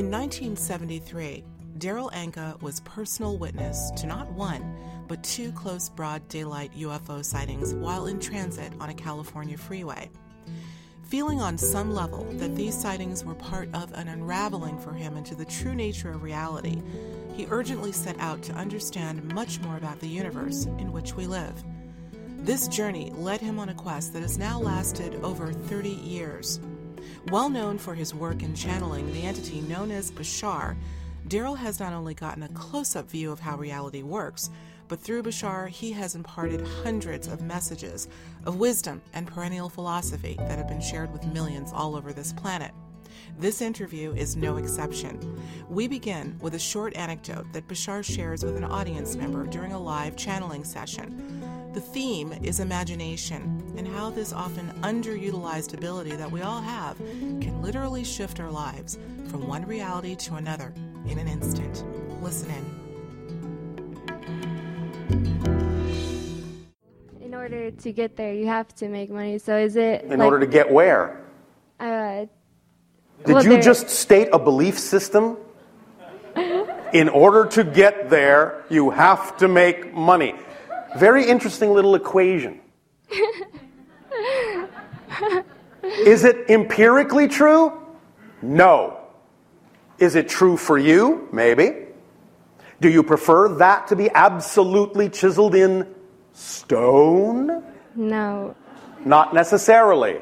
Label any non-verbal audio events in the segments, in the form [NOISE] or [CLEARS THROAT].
In 1973, Darryl Anka was personal witness to not one, but two close broad daylight UFO sightings while in transit on a California freeway. Feeling on some level that these sightings were part of an unraveling for him into the true nature of reality, he urgently set out to understand much more about the universe in which we live. This journey led him on a quest that has now lasted over 30 years. Well known for his work in channeling the entity known as Bashar, Darryl has not only gotten a close up view of how reality works, but through Bashar, he has imparted hundreds of messages of wisdom and perennial philosophy that have been shared with millions all over this planet. This interview is no exception. We begin with a short anecdote that Bashar shares with an audience member during a live channeling session. The theme is imagination and how this often underutilized ability that we all have can literally shift our lives from one reality to another in an instant. Listen in. In order to get there, you have to make money. So is it in like, order to get where? Uh, Did well, you there... just state a belief system? [LAUGHS] in order to get there, you have to make money. Very interesting little equation. [LAUGHS] Is it empirically true? No. Is it true for you? Maybe. Do you prefer that to be absolutely chiseled in stone? No. Not necessarily.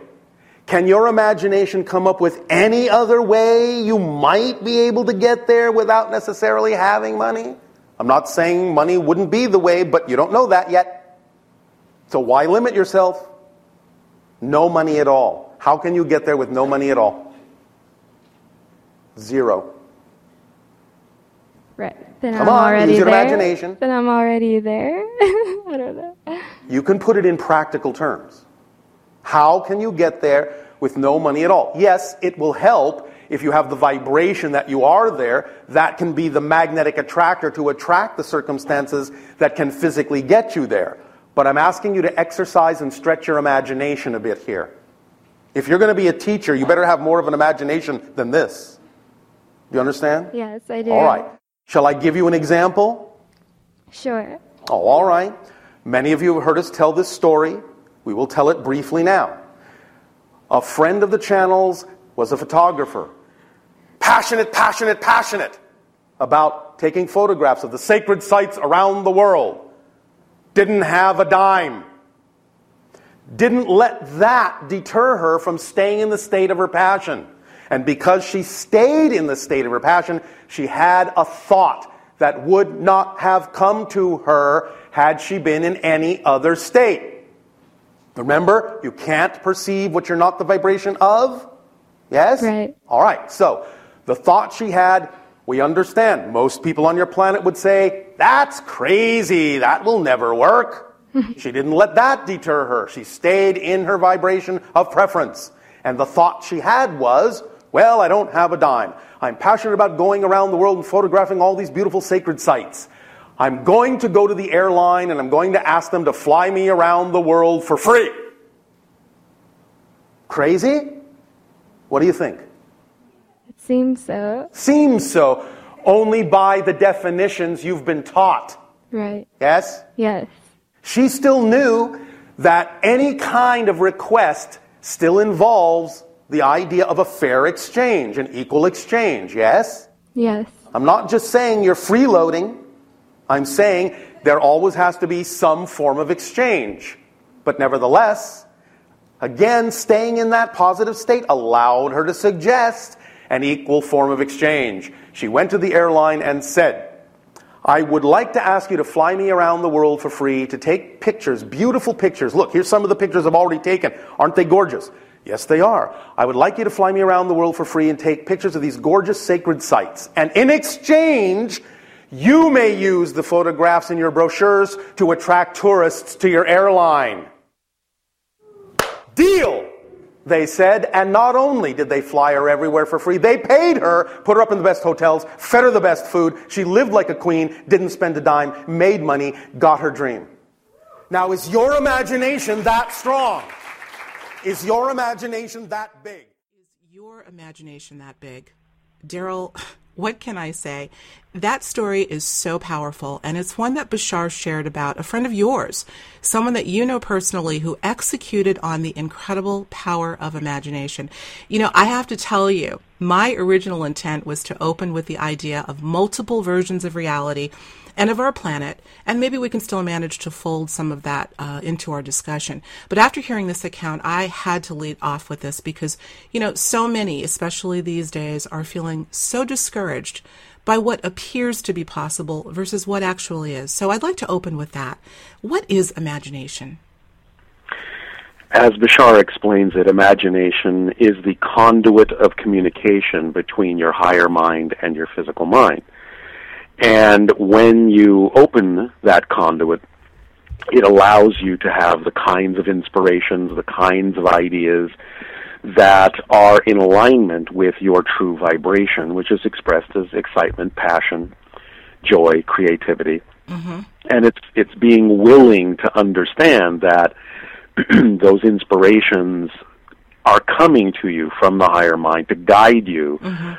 Can your imagination come up with any other way you might be able to get there without necessarily having money? I'm not saying money wouldn't be the way, but you don't know that yet. So why limit yourself? No money at all. How can you get there with no money at all? Zero. Right. Then Come I'm on, already use your there. imagination. Then I'm already there. [LAUGHS] I don't know. You can put it in practical terms. How can you get there with no money at all? Yes, it will help if you have the vibration that you are there, that can be the magnetic attractor to attract the circumstances that can physically get you there. But I'm asking you to exercise and stretch your imagination a bit here. If you're going to be a teacher, you better have more of an imagination than this. Do you understand? Yes, I do. All right. Shall I give you an example? Sure. Oh, all right. Many of you have heard us tell this story. We will tell it briefly now. A friend of the channel's was a photographer passionate, passionate, passionate about taking photographs of the sacred sites around the world. Didn't have a dime. Didn't let that deter her from staying in the state of her passion. And because she stayed in the state of her passion, she had a thought that would not have come to her had she been in any other state. Remember, you can't perceive what you're not the vibration of. Yes? Right. All right. So, the thought she had, we understand. Most people on your planet would say, that's crazy. That will never work. [LAUGHS] she didn't let that deter her. She stayed in her vibration of preference. And the thought she had was, well, I don't have a dime. I'm passionate about going around the world and photographing all these beautiful sacred sites. I'm going to go to the airline and I'm going to ask them to fly me around the world for free. Crazy? What do you think? Seems so. Seems so. Only by the definitions you've been taught. Right. Yes? Yes. She still knew that any kind of request still involves the idea of a fair exchange, an equal exchange. Yes? Yes. I'm not just saying you're freeloading. I'm saying there always has to be some form of exchange. But nevertheless, again, staying in that positive state allowed her to suggest an equal form of exchange. She went to the airline and said, I would like to ask you to fly me around the world for free to take pictures, beautiful pictures. Look, here's some of the pictures I've already taken. Aren't they gorgeous? Yes, they are. I would like you to fly me around the world for free and take pictures of these gorgeous sacred sites. And in exchange, you may use the photographs in your brochures to attract tourists to your airline. Deal! They said, and not only did they fly her everywhere for free, they paid her, put her up in the best hotels, fed her the best food. She lived like a queen, didn't spend a dime, made money, got her dream. Now, is your imagination that strong? Is your imagination that big? Is your imagination that big? Darryl, [SIGHS] what can I say? That story is so powerful, and it's one that Bashar shared about a friend of yours, someone that you know personally who executed on the incredible power of imagination. You know, I have to tell you, my original intent was to open with the idea of multiple versions of reality and of our planet, and maybe we can still manage to fold some of that uh, into our discussion. But after hearing this account, I had to lead off with this because, you know, so many, especially these days, are feeling so discouraged by what appears to be possible versus what actually is. So I'd like to open with that. What is imagination? As Bashar explains it, imagination is the conduit of communication between your higher mind and your physical mind. And when you open that conduit, it allows you to have the kinds of inspirations, the kinds of ideas that are in alignment with your true vibration, which is expressed as excitement, passion, joy, creativity. Mm-hmm. And it's it's being willing to understand that [CLEARS THROAT] those inspirations are coming to you from the higher mind to guide you mm-hmm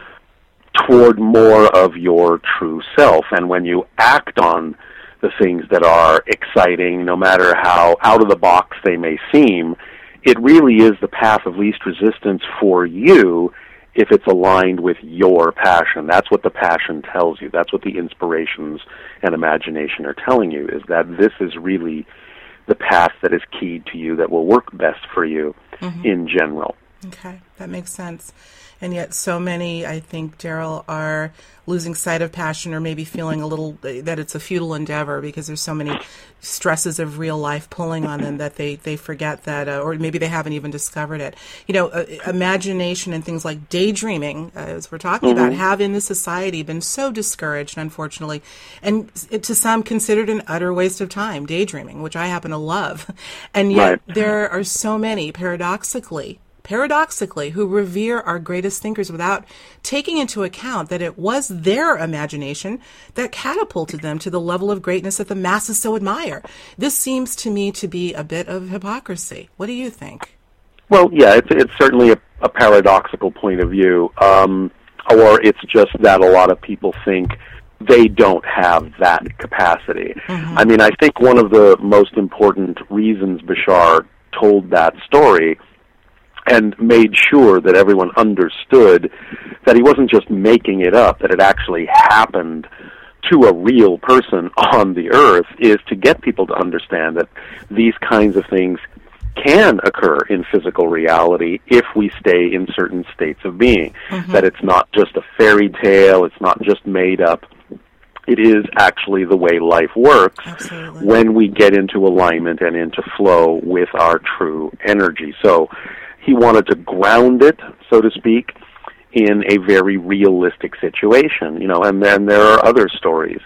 toward more of your true self. And when you act on the things that are exciting, no matter how out of the box they may seem, it really is the path of least resistance for you if it's aligned with your passion. That's what the passion tells you. That's what the inspirations and imagination are telling you is that this is really the path that is keyed to you that will work best for you mm-hmm. in general. Okay, that makes sense. And yet, so many, I think, Darryl, are losing sight of passion or maybe feeling a little that it's a futile endeavor because there's so many stresses of real life pulling on them that they, they forget that, uh, or maybe they haven't even discovered it. You know, uh, imagination and things like daydreaming, uh, as we're talking mm-hmm. about, have in the society been so discouraged, unfortunately, and to some considered an utter waste of time, daydreaming, which I happen to love. [LAUGHS] And yet, right. there are so many, paradoxically, paradoxically, who revere our greatest thinkers without taking into account that it was their imagination that catapulted them to the level of greatness that the masses so admire. This seems to me to be a bit of hypocrisy. What do you think? Well, yeah, it's, it's certainly a, a paradoxical point of view, um, or it's just that a lot of people think they don't have that capacity. Mm-hmm. I mean, I think one of the most important reasons Bashar told that story and made sure that everyone understood that he wasn't just making it up, that it actually happened to a real person on the earth is to get people to understand that these kinds of things can occur in physical reality if we stay in certain states of being. Mm-hmm. That it's not just a fairy tale, it's not just made up. It is actually the way life works Absolutely. when we get into alignment and into flow with our true energy. So he wanted to ground it, so to speak, in a very realistic situation. You know, and then there are other stories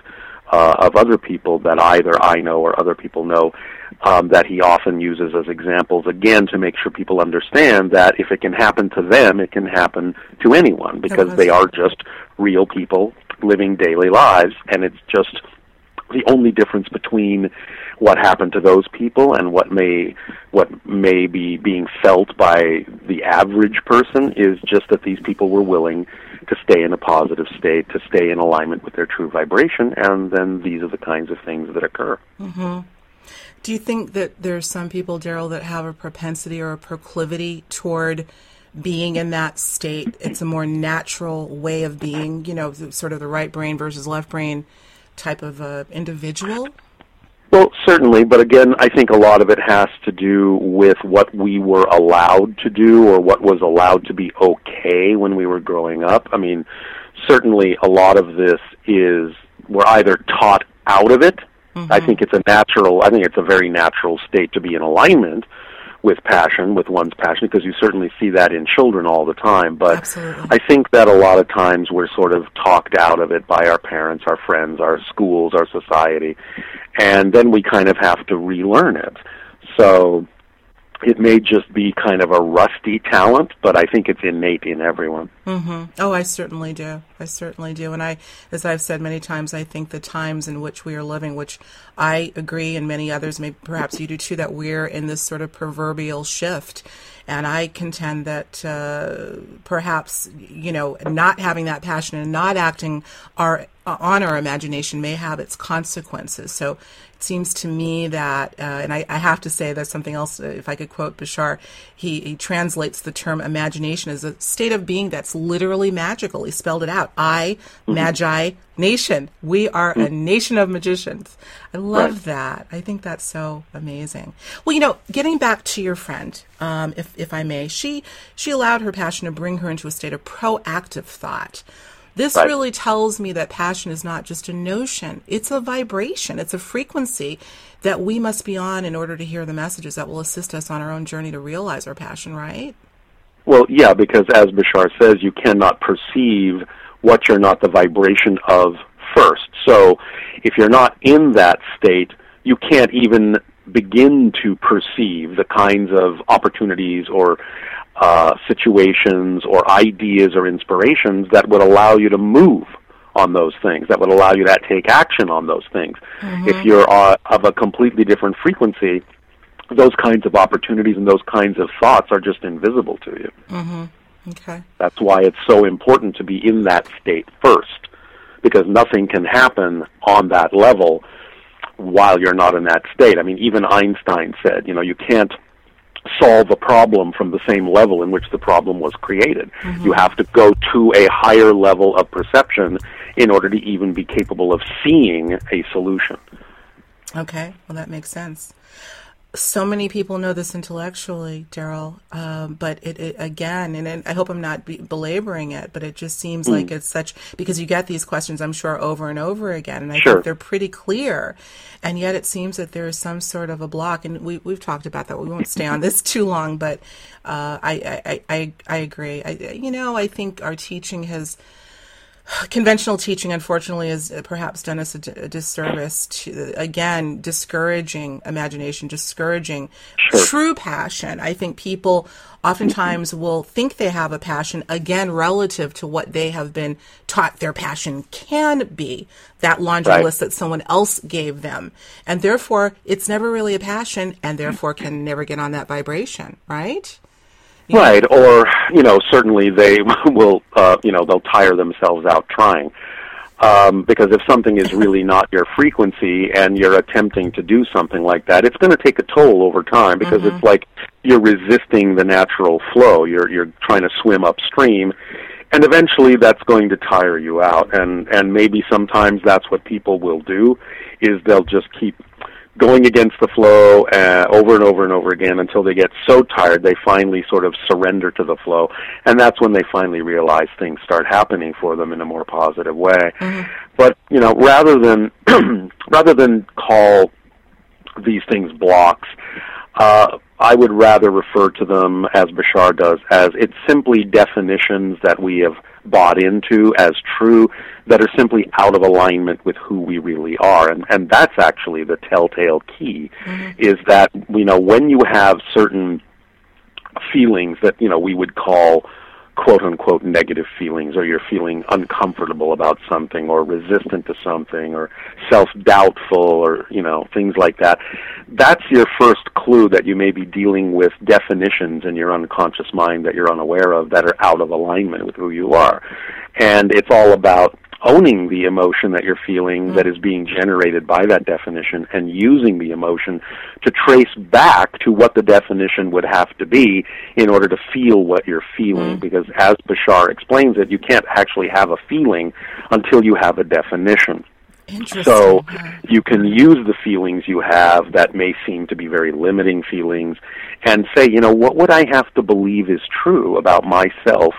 uh, of other people that either I know or other people know um, that he often uses as examples, again, to make sure people understand that if it can happen to them, it can happen to anyone because they are just real people living daily lives, and it's just the only difference between what happened to those people and what may what may be being felt by the average person is just that these people were willing to stay in a positive state, to stay in alignment with their true vibration, and then these are the kinds of things that occur. Mm-hmm. Do you think that there are some people, Darryl, that have a propensity or a proclivity toward being in that state? It's a more natural way of being, you know, sort of the right brain versus left brain type of individual? Well, certainly, but again, I think a lot of it has to do with what we were allowed to do or what was allowed to be okay when we were growing up. I mean, certainly a lot of this is we're either taught out of it. Mm-hmm. I think it's a natural, I think it's a very natural state to be in alignment with passion, with one's passion, because you certainly see that in children all the time. But Absolutely. I think that a lot of times we're sort of talked out of it by our parents, our friends, our schools, our society, and then we kind of have to relearn it. So it may just be kind of a rusty talent, but I think it's innate in everyone. Mm-hmm. Oh, I certainly do. I certainly do. And I, as I've said many times, I think the times in which we are living, which I agree, and many others, maybe perhaps you do too, that we're in this sort of proverbial shift. And I contend that uh, perhaps, you know, not having that passion and not acting our, on our imagination may have its consequences. So it seems to me that, uh, and I, I, have to say there's something else, uh, if I could quote Bashar, he, he, translates the term imagination as a state of being that's literally magical. He spelled it out. I, mm-hmm. magi, nation. We are a mm-hmm. nation of magicians. I love right. that. I think that's so amazing. Well, you know, getting back to your friend, um, if, if I may, she, she allowed her passion to bring her into a state of proactive thought. This right. really tells me that passion is not just a notion, it's a vibration, it's a frequency that we must be on in order to hear the messages that will assist us on our own journey to realize our passion, right? Well, yeah, because as Bashar says, you cannot perceive what you're not the vibration of first. So if you're not in that state, you can't even begin to perceive the kinds of opportunities or uh, situations or ideas or inspirations that would allow you to move on those things, that would allow you to take action on those things. Mm-hmm. If you're uh, of a completely different frequency, those kinds of opportunities and those kinds of thoughts are just invisible to you. Mm-hmm. Okay. That's why it's so important to be in that state first, because nothing can happen on that level while you're not in that state. I mean, even Einstein said, you know, you can't solve a problem from the same level in which the problem was created. Mm-hmm. You have to go to a higher level of perception in order to even be capable of seeing a solution. Okay, well, that makes sense so many people know this intellectually, Darryl, um, but it, it, again, and it, I hope I'm not be belaboring it, but it just seems mm. like it's such because you get these questions, I'm sure, over and over again, and I sure. think they're pretty clear, and yet it seems that there is some sort of a block, and we we've talked about that. We won't stay on this [LAUGHS] too long, but uh, I, I I I agree. I, you know, I think our teaching has conventional teaching, unfortunately, has perhaps done us a, disservice to, again, discouraging imagination, discouraging sure. true passion. I think people oftentimes will think they have a passion, again, relative to what they have been taught their passion can be, that laundry right. list that someone else gave them. And therefore, it's never really a passion and therefore can never get on that vibration, right? Right, or you know, certainly they [LAUGHS] will, uh, you know, they'll tire themselves out trying. Um, because if something is really not your frequency and you're attempting to do something like that, it's going to take a toll over time because mm-hmm. it's like you're resisting the natural flow. You're you're trying to swim upstream, and eventually that's going to tire you out. And and maybe sometimes that's what people will do, is they'll just keep going against the flow uh, over and over and over again until they get so tired they finally sort of surrender to the flow and that's when they finally realize things start happening for them in a more positive way mm-hmm. but you know rather than [CLEARS THROAT] rather than call these things blocks uh, I would rather refer to them as Bashar does as it's simply definitions that we have bought into as true that are simply out of alignment with who we really are and and that's actually the telltale key mm-hmm. is that you know when you have certain feelings that you know we would call quote unquote negative feelings or you're feeling uncomfortable about something or resistant to something or self doubtful or you know things like that that's your first clue that you may be dealing with definitions in your unconscious mind that you're unaware of that are out of alignment with who you are. And it's all about owning the emotion that you're feeling mm-hmm. that is being generated by that definition and using the emotion to trace back to what the definition would have to be in order to feel what you're feeling. Mm-hmm. Because as Bashar explains it, you can't actually have a feeling until you have a definition. So you can use the feelings you have that may seem to be very limiting feelings and say, you know, what would I have to believe is true about myself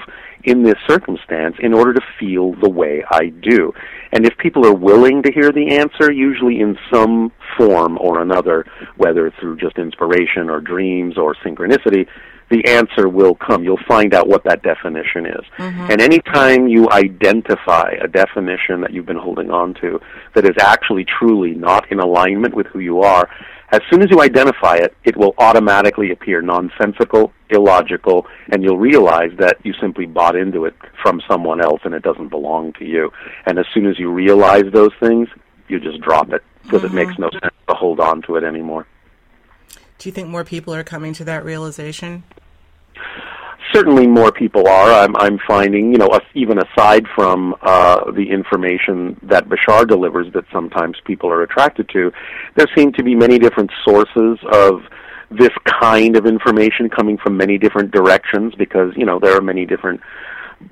in this circumstance in order to feel the way I do. And if people are willing to hear the answer, usually in some form or another, whether through just inspiration or dreams or synchronicity, the answer will come. You'll find out what that definition is. Mm-hmm. And anytime you identify a definition that you've been holding on to that is actually truly not in alignment with who you are, as soon as you identify it, it will automatically appear nonsensical, illogical, and you'll realize that you simply bought into it from someone else and it doesn't belong to you. And as soon as you realize those things, you just drop it because mm-hmm. it makes no sense to hold on to it anymore. Do you think more people are coming to that realization? certainly more people are. I'm, I'm finding, you know, even aside from uh, the information that Bashar delivers that sometimes people are attracted to, there seem to be many different sources of this kind of information coming from many different directions because, you know, there are many different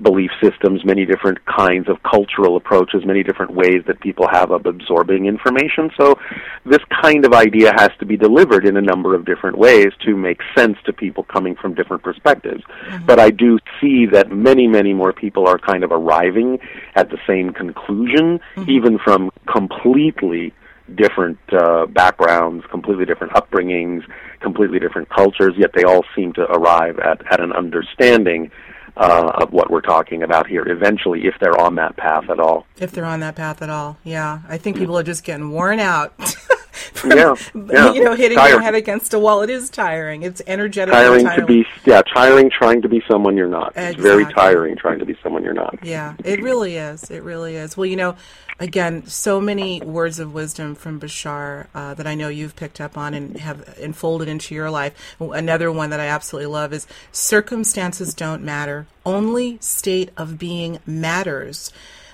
belief systems, many different kinds of cultural approaches, many different ways that people have of absorbing information. So this kind of idea has to be delivered in a number of different ways to make sense to people coming from different perspectives. Mm-hmm. But I do see that many, many more people are kind of arriving at the same conclusion, mm-hmm. even from completely different uh, backgrounds, completely different upbringings, completely different cultures, yet they all seem to arrive at, at an understanding uh, of what we're talking about here eventually if they're on that path at all. If they're on that path at all, yeah. I think people are just getting worn out. [LAUGHS] [LAUGHS] From, yeah, [LAUGHS] yeah. you know, hitting your head against a wall. It is tiring. It's energetic. Tiring, tiring, to be, yeah, tiring trying to be someone you're not. Exactly. It's very tiring trying to be someone you're not. Yeah, it really is. It really is. Well, you know, again, so many words of wisdom from Bashar uh, that I know you've picked up on and have enfolded into your life. Another one that I absolutely love is circumstances don't matter, only state of being matters.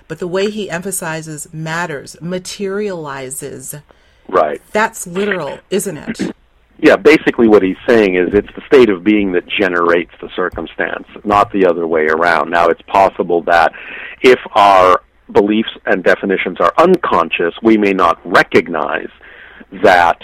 But the way he emphasizes matters, materializes. Right. That's literal, isn't it? [CLEARS THROAT] Yeah, basically what he's saying is it's the state of being that generates the circumstance, not the other way around. Now, it's possible that if our beliefs and definitions are unconscious, we may not recognize that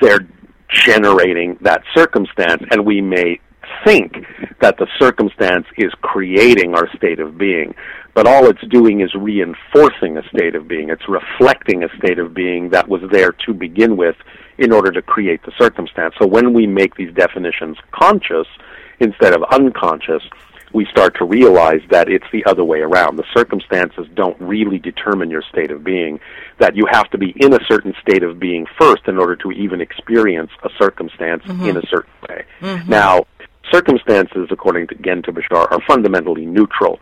they're generating that circumstance, and we may think that the circumstance is creating our state of being. But all it's doing is reinforcing a state of being. It's reflecting a state of being that was there to begin with in order to create the circumstance. So when we make these definitions conscious instead of unconscious, we start to realize that it's the other way around. The circumstances don't really determine your state of being, that you have to be in a certain state of being first in order to even experience a circumstance mm-hmm. in a certain way. Mm-hmm. Now, circumstances, according to, again to Bashar, are fundamentally neutral.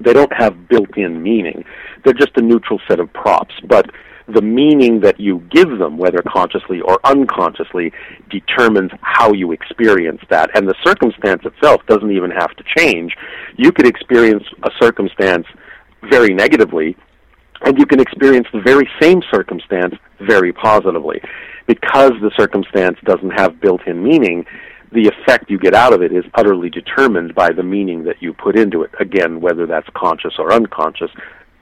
They don't have built-in meaning. They're just a neutral set of props. But the meaning that you give them, whether consciously or unconsciously, determines how you experience that. And the circumstance itself doesn't even have to change. You could experience a circumstance very negatively, and you can experience the very same circumstance very positively. Because the circumstance doesn't have built in meaning, the effect you get out of it is utterly determined by the meaning that you put into it. Again, whether that's conscious or unconscious,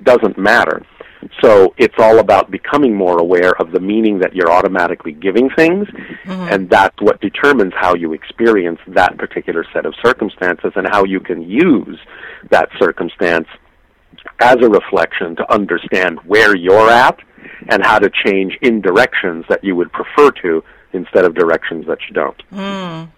doesn't matter. So it's all about becoming more aware of the meaning that you're automatically giving things, mm-hmm. and that's what determines how you experience that particular set of circumstances and how you can use that circumstance as a reflection to understand where you're at and how to change in directions that you would prefer to instead of directions that you don't. Mm.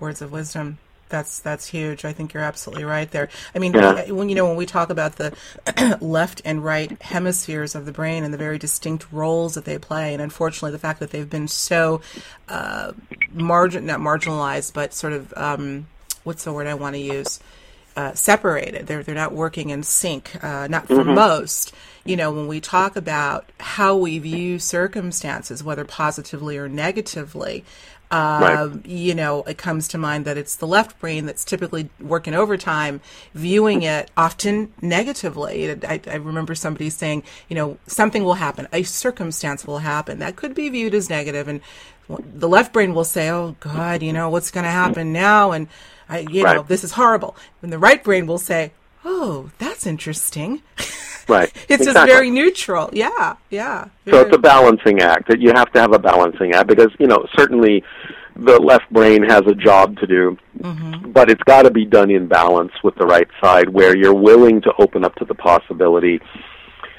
Words of wisdom that's that's huge. I think you're absolutely right there. I mean, yeah. when you know when we talk about the [CLEARS THROAT] left and right hemispheres of the brain and the very distinct roles that they play, and unfortunately the fact that they've been so uh, margin not marginalized, but sort of um, what's the word I want to use? Uh, separated. They're they're not working in sync. Uh, not for mm-hmm. most. You know, when we talk about how we view circumstances, whether positively or negatively, uh, right. You know, it comes to mind that it's the left brain that's typically working overtime, viewing it often negatively. I, I, remember somebody saying, you know, something will happen, a circumstance will happen that could be viewed as negative, and the left brain will say, "Oh God, you know, what's going to happen now?" And I, you right. know, this is horrible. And the right brain will say, "Oh, that's interesting." [LAUGHS] Right. [LAUGHS] it's exactly. just very neutral. Yeah, yeah. So it's a balancing act. That you have to have a balancing act because you know certainly the left brain has a job to do, mm-hmm. but it's got to be done in balance with the right side, where you're willing to open up to the possibility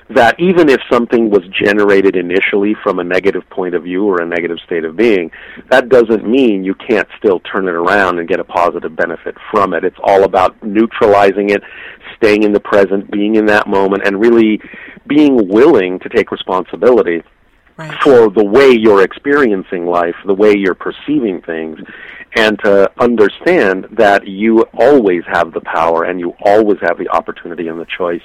that even if something was generated initially from a negative point of view or a negative state of being, that doesn't mean you can't still turn it around and get a positive benefit from it. It's all about neutralizing it, staying in the present, being in that moment, and really being willing to take responsibility right. for the way you're experiencing life, the way you're perceiving things, and to understand that you always have the power and you always have the opportunity and the choice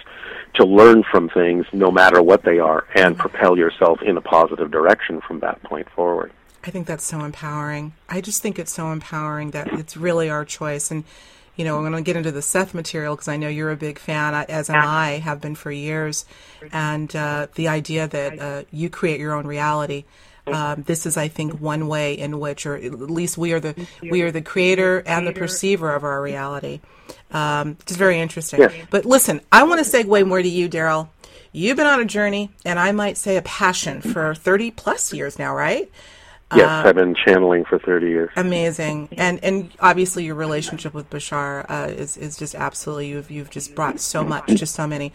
to learn from things no matter what they are and propel yourself in a positive direction from that point forward. I think that's so empowering. I just think it's so empowering that it's really our choice. And, you know, I'm going to get into the Seth material because I know you're a big fan, as am I, have been for years. And uh, the idea that uh, you create your own reality. Um, this is, I think, one way in which, or at least we are the we are the creator and the perceiver of our reality. Um, it's very interesting. Yes. But listen, I want to segue more to you, Darryl. You've been on a journey, and I might say a passion for 30 plus years now, right? Yes, uh, I've been channeling for 30 years. Amazing, and and obviously your relationship with Bashar uh, is is just absolutely you've you've just brought so much to so many.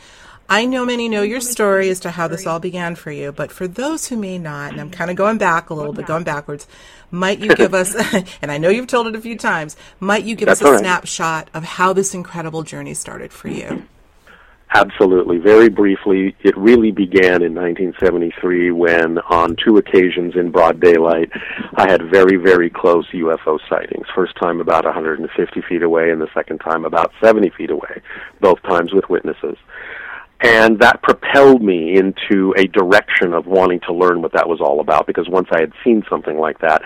I know many know your story as to how this all began for you, but for those who may not, and I'm kind of mm-hmm. going back a little bit, going backwards, might you give us, [LAUGHS] [LAUGHS] and I know you've told it a few times, might you give That's us a right. snapshot of how this incredible journey started for you? Absolutely. Very briefly, it really began in 1973 when, on two occasions in broad daylight, I had very, very close UFO sightings. First time about 150 feet away, and the second time about 70 feet away, both times with witnesses. And that propelled me into a direction of wanting to learn what that was all about because once I had seen something like that,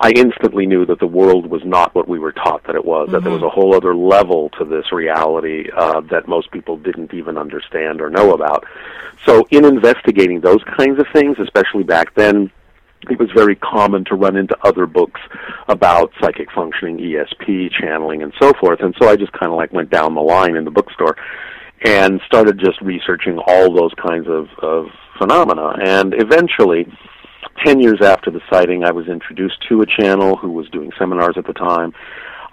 I instantly knew that the world was not what we were taught that it was, mm-hmm. that there was a whole other level to this reality uh, that most people didn't even understand or know about. So, in investigating those kinds of things, especially back then, it was very common to run into other books about psychic functioning, ESP, channeling, and so forth. And so I just kind of like went down the line in the bookstore and started just researching all those kinds of, of phenomena. And eventually, 10 years after the sighting, I was introduced to a channel who was doing seminars at the time.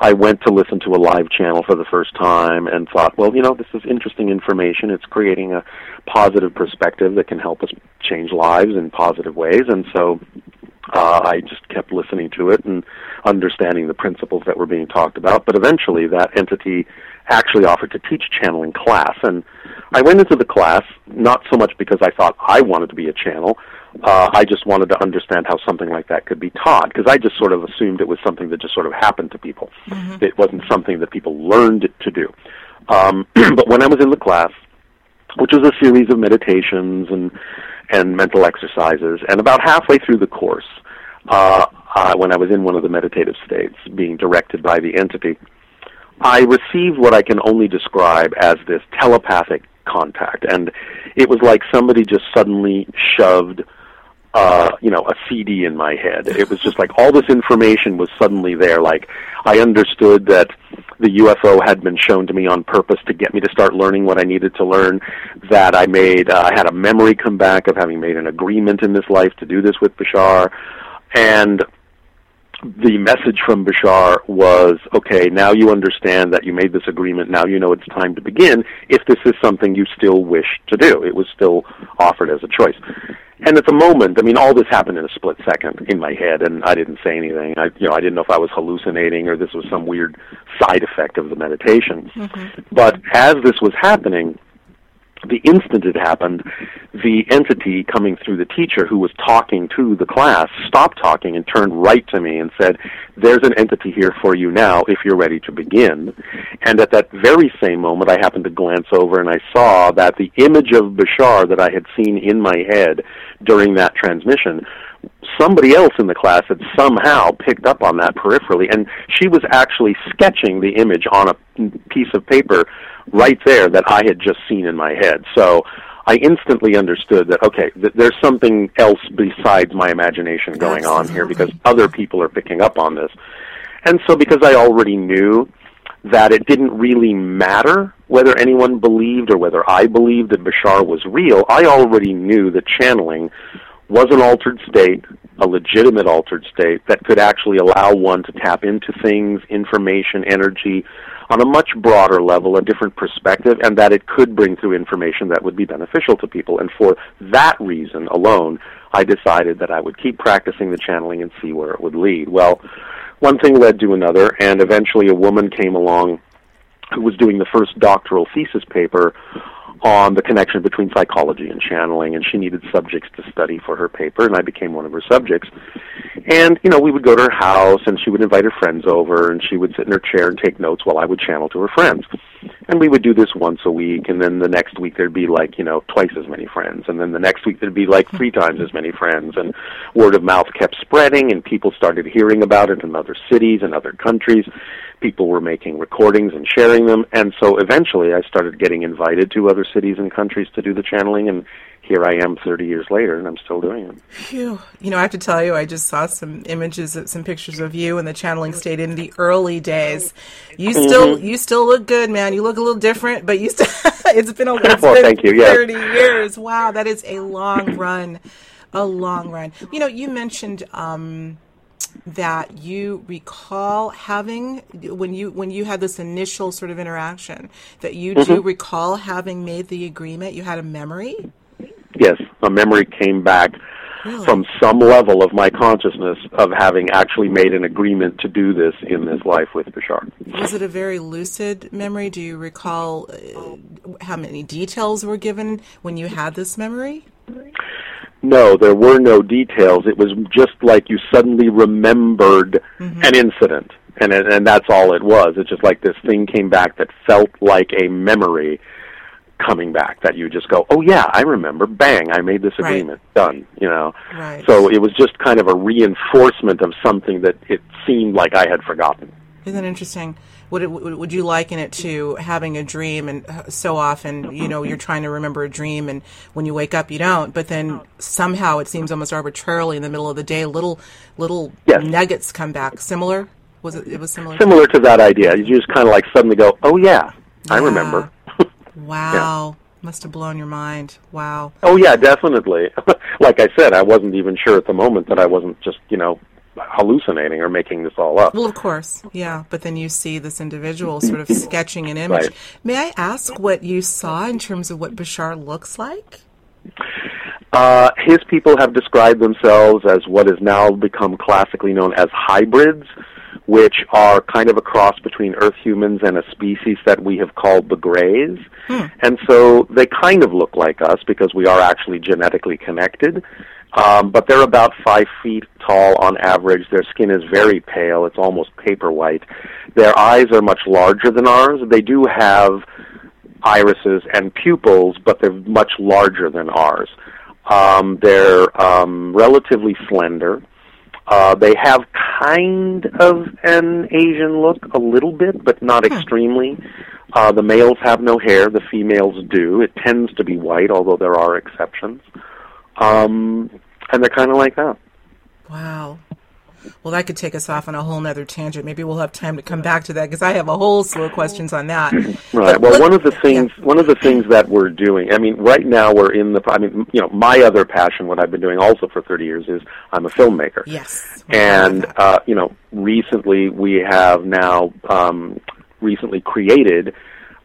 I went to listen to a live channel for the first time and thought, well, you know, this is interesting information. It's creating a positive perspective that can help us change lives in positive ways. And so uh, I just kept listening to it and understanding the principles that were being talked about. But eventually, that entity actually offered to teach channeling class. And I went into the class not so much because I thought I wanted to be a channel. Uh, I just wanted to understand how something like that could be taught because I just sort of assumed it was something that just sort of happened to people. Mm-hmm. It wasn't something that people learned to do. Um, [CLEARS THROAT] but when I was in the class, which was a series of meditations and and mental exercises, and about halfway through the course, uh, uh, when I was in one of the meditative states, being directed by the entity, I received what I can only describe as this telepathic contact, and it was like somebody just suddenly shoved, uh, you know, a CD in my head. It was just like all this information was suddenly there. Like I understood that the UFO had been shown to me on purpose to get me to start learning what I needed to learn. That I made, uh, I had a memory come back of having made an agreement in this life to do this with Bashar, and the message from Bashar was, okay, now you understand that you made this agreement, now you know it's time to begin, if this is something you still wish to do. It was still offered as a choice. And at the moment, I mean, all this happened in a split second in my head, and I didn't say anything. I, you know, I didn't know if I was hallucinating or this was some weird side effect of the meditation. Mm-hmm. But as this was happening, the instant it happened, the entity coming through the teacher who was talking to the class stopped talking and turned right to me and said, There's an entity here for you now if you're ready to begin. And at that very same moment, I happened to glance over and I saw that the image of Bashar that I had seen in my head during that transmission somebody else in the class had somehow picked up on that peripherally, and she was actually sketching the image on a piece of paper right there that I had just seen in my head. So I instantly understood that okay, th- there's something else besides my imagination going Absolutely. on here because other people are picking up on this. And so because I already knew that it didn't really matter whether anyone believed or whether I believed that Bashar was real, I already knew that channeling was an altered state, a legitimate altered state that could actually allow one to tap into things, information, energy on a much broader level, a different perspective, and that it could bring through information that would be beneficial to people. And for that reason alone, I decided that I would keep practicing the channeling and see where it would lead. Well, one thing led to another, and eventually a woman came along who was doing the first doctoral thesis paper on the connection between psychology and channeling, and she needed subjects to study for her paper, and I became one of her subjects. And, you know, we would go to her house, and she would invite her friends over, and she would sit in her chair and take notes while I would channel to her friends. And we would do this once a week, and then the next week there'd be like, you know, twice as many friends. And then the next week there'd be like three times as many friends. And word of mouth kept spreading, and people started hearing about it in other cities and other countries. People were making recordings and sharing them. And so eventually I started getting invited to other cities and countries to do the channeling, and here I am 30 years later, and I'm still doing it. Phew. You know, I have to tell you, I just saw some images, some pictures of you in the channeling state in the early days. You still, Mm-hmm. you still look good, man. You look a little different, but you still. [LAUGHS] it's been a it's Well, been thank you, yes. 30 years. Wow, that is a long run, a long run. You know, you mentioned. Um, that you recall having when you when you had this initial sort of interaction that you Mm-hmm. do recall having made the agreement you had a memory Yes, a memory came back Really? from some level of my consciousness of having actually made an agreement to do this in this life with Bashar. Was it a very lucid memory? Do you recall uh, how many details were given when you had this memory? No, there were no details. It was just like you suddenly remembered Mm-hmm. an incident, and and that's all it was. It's just like this thing came back that felt like a memory coming back that you just go, "Oh yeah, I remember. Bang, I made this Right. agreement. Done." You know. Right. So it was just kind of a reinforcement of something that it seemed like I had forgotten. Isn't that interesting? Would, it, would you liken it to having a dream? And uh, so often, you know, you're trying to remember a dream, and when you wake up, you don't. But then somehow, it seems almost arbitrarily in the middle of the day, little little Yes. nuggets come back. Similar? Was it? It was similar. Similar to that idea. You just kind of like suddenly go, "Oh yeah, I remember." Wow. Must have blown your mind. Wow. Oh yeah, definitely. [LAUGHS] like I said, I wasn't even sure at the moment that I wasn't just, you know, hallucinating or making this all up. Well, of course, yeah. But then you see this individual sort of [LAUGHS] sketching an image. Right. May I ask what you saw in terms of what Bashar looks like? Uh, his people have described themselves as what has now become classically known as hybrids, which are kind of a cross between Earth humans and a species that we have called the Greys. And so they kind of look like us because we are actually genetically connected. Um, but they're about five feet tall on average. Their skin is very pale. It's almost paper white. Their eyes are much larger than ours. They do have irises and pupils, but they're much larger than ours. Um, they're um, relatively slender. Uh, they have kind of an Asian look, a little bit, but not extremely. Uh, the males have no hair. The females do. It tends to be white, although there are exceptions. Um, and they're kind of like that. Wow. Well, that could take us off on a whole nother tangent. Maybe we'll have time to come back to that because I have a whole slew of questions on that. [CLEARS THROAT] Right. Well, one of the things one of the things that we're doing. I mean, right now we're in the. I mean, you know, my other passion, what I've been doing also for 30 years, is I'm a filmmaker. Yes. And uh, you know, recently we have now um, recently created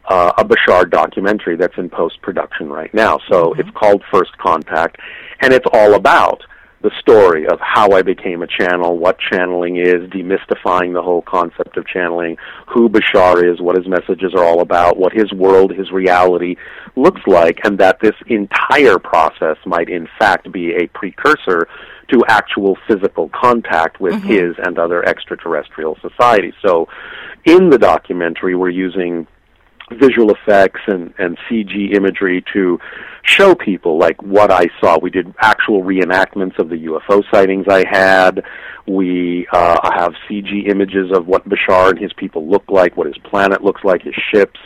uh, a Bashar documentary that's in post production right now. So it's called First Contact, and it's all about the story of how I became a channel, what channeling is, demystifying the whole concept of channeling, who Bashar is, what his messages are all about, what his world, his reality looks like, and that this entire process might in fact be a precursor to actual physical contact with mm-hmm. his and other extraterrestrial societies. So in the documentary we're using visual effects and, and CG imagery to show people like what I saw. We did actual reenactments of the UFO sightings I had. We uh, have CG images of what Bashar and his people look like, what his planet looks like, his ships,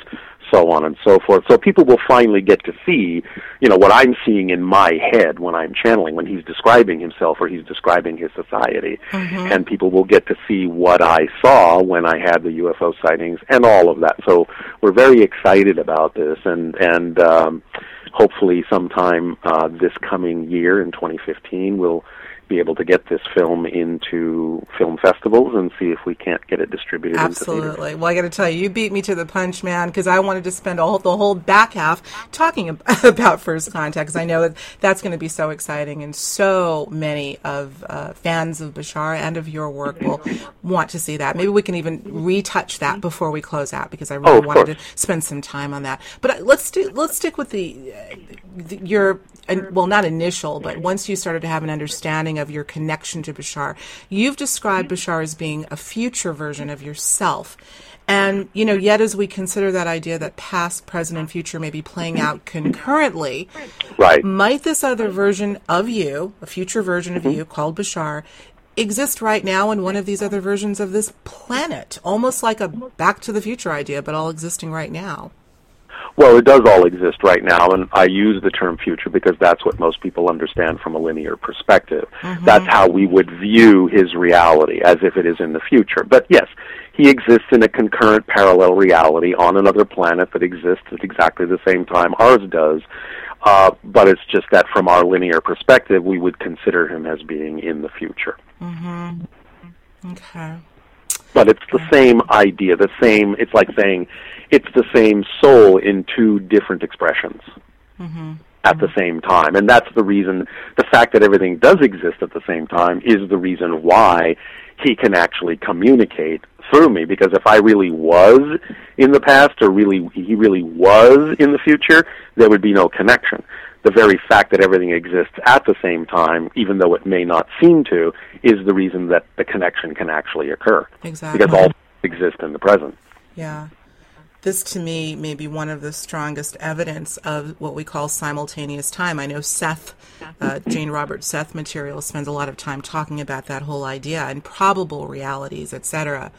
so on and so forth. So people will finally get to see, you know, what I'm seeing in my head when I'm channeling, when he's describing himself or he's describing his society. And people will get to see what I saw when I had the UFO sightings and all of that. So we're very excited about this and, and, um, hopefully sometime, uh, this coming year in 2015 we'll be able to get this film into film festivals and see if we can't get it distributed. Absolutely. Well, I got to tell you, you beat me to the punch, man, because I wanted to spend all the whole back half talking [LAUGHS] about First Contact, because I know that that's going to be so exciting, and so many of uh, fans of Bashar and of your work will want to see that. Maybe we can even retouch that before we close out, because I really Oh, wanted course. to spend some time on that. But uh, let's do let's stick with the, uh, the your uh, well, not initial, but once you started to have an understanding of your connection to Bashar, you've described Bashar as being a future version of yourself. And, you know, yet as we consider that idea that past, present, and future may be playing out concurrently, Right. might this other version of you, a future version of you called Bashar, exist right now in one of these other versions of this planet? Almost like a back to the future idea, but all existing right now. Well, it does all exist right now, and I use the term future because that's what most people understand from a linear perspective. That's how we would view his reality, as if it is in the future. But yes, he exists in a concurrent parallel reality on another planet that exists at exactly the same time ours does. Uh, but it's just that from our linear perspective, we would consider him as being in the future. Okay. but it's the same idea, the same. It's like saying it's the same soul in two different expressions mm-hmm. at the same time, and that's the reason. The fact that everything does exist at the same time is the reason why he can actually communicate through me. Because if I really was in the past, or really he really was in the future, there would be no connection the very fact that everything exists at the same time, even though it may not seem to, is the reason that the connection can actually occur. Exactly. Because all exist in the present. Yeah. This to me may be one of the strongest evidence of what we call simultaneous time. I know Seth, uh, Jane Roberts Seth material spends a lot of time talking about that whole idea and probable realities, etc.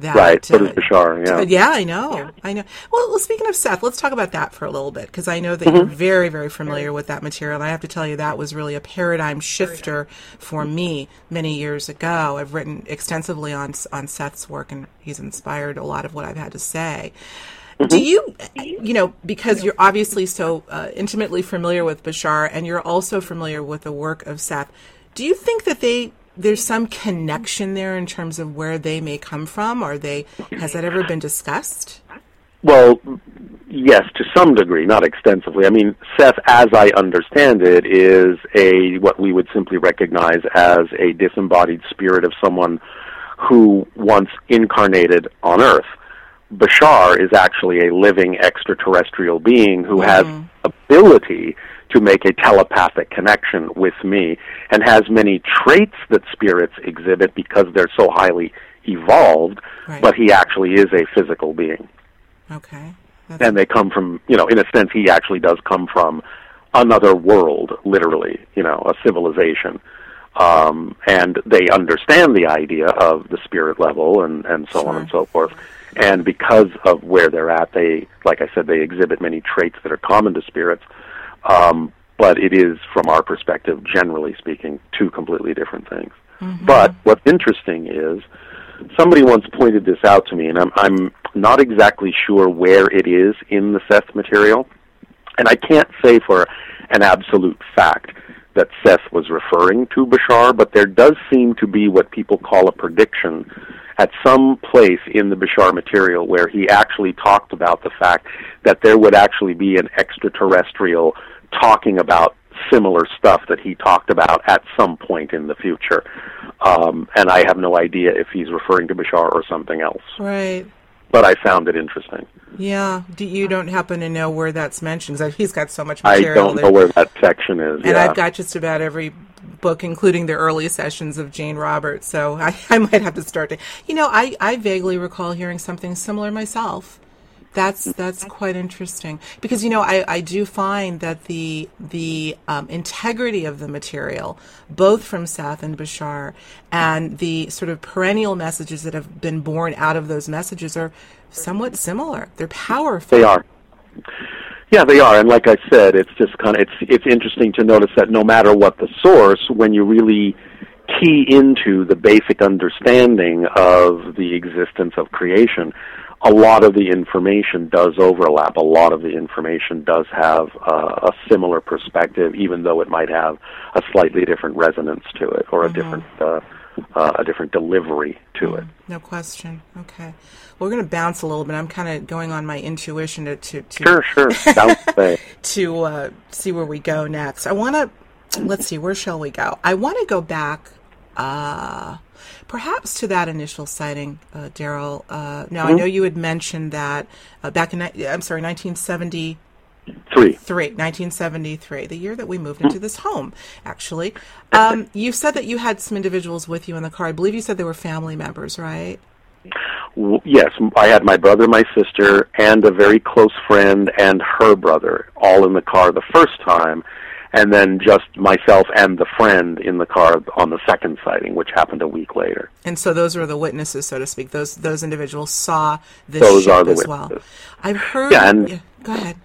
That, Right. So does uh, Bashar, yeah. yeah, I know. I know. Well, well, speaking of Seth, let's talk about that for a little bit because I know that you're Mm-hmm. very, very familiar with that material. And I have to tell you, that was really a paradigm shifter for me many years ago. I've written extensively on on Seth's work, and he's inspired a lot of what I've had to say. Do you, you know, because you're obviously so uh, intimately familiar with Bashar, and you're also familiar with the work of Seth. Do you think that they there's some connection there in terms of where they may come from? Are they has that ever been discussed? Well, yes, to some degree, not extensively. I mean, Seth, as I understand it, is a what we would simply recognize as a disembodied spirit of someone who once incarnated on Earth. Bashar is actually a living extraterrestrial being who has mm-hmm. ability to make a telepathic connection with me and has many traits that spirits exhibit because they're so highly evolved, Right. but he actually is a physical being. Okay. That's, and they come from you know in a sense he actually does come from another world literally you know a civilization. Um and they understand the idea of the spirit level and and so on and so forth. And because of where they're at they like i said they exhibit many traits that are common to spirits um but it is from our perspective generally speaking two completely different things. But what's interesting is somebody once pointed this out to me, and I'm I'm not exactly sure where it is in the Seth material, and I can't say for an absolute fact that Seth was referring to Bashar, but there does seem to be what people call a prediction at some place in the Bashar material where he actually talked about the fact that there would actually be an extraterrestrial talking about similar stuff that he talked about at some point in the future. Um, and I have no idea if he's referring to Bashar or something else. right. But I found it interesting. Yeah. Do you don't happen to know where that's mentioned? Because he's got so much material. I don't there. know where that section is. And yeah. I've got just about every book, including the early sessions of Jane Roberts. So I, [LAUGHS] I might have to start to. You know, I, I vaguely recall hearing something similar myself. That's that's quite interesting because you know I, I do find that the the um, integrity of the material, both from Seth and Bashar, and the sort of perennial messages that have been born out of those messages are somewhat similar. They're powerful. They are. Yeah, they are, and like I said, it's just kind of it's it's interesting to notice that no matter what the source, when you really key into the basic understanding of the existence of creation, a lot of the information does overlap. A lot of the information does have uh, a similar perspective, even though it might have a slightly different resonance to it or a different uh, uh, a different delivery to it. No question. Okay. We're going to bounce a little bit. I'm kind of going on my intuition to to to, Sure, sure. [LAUGHS] To uh, see where we go next. I want to let's see where shall we go. I want to go back, uh, perhaps to that initial sighting, uh, Darryl. Uh, now I know you had mentioned that uh, back in I'm sorry, 1970. Three. Three, 1973, the year that we moved into this home, actually. Um, you said that you had some individuals with you in the car. I believe you said they were family members, right? Yes, I had my brother, my sister, and a very close friend and her brother all in the car the first time, and then just myself and the friend in the car on the second sighting, which happened a week later. And so those were the witnesses, so to speak. Those those individuals saw this Those ship are the as witnesses. well. I've heard. Yeah, and- go ahead.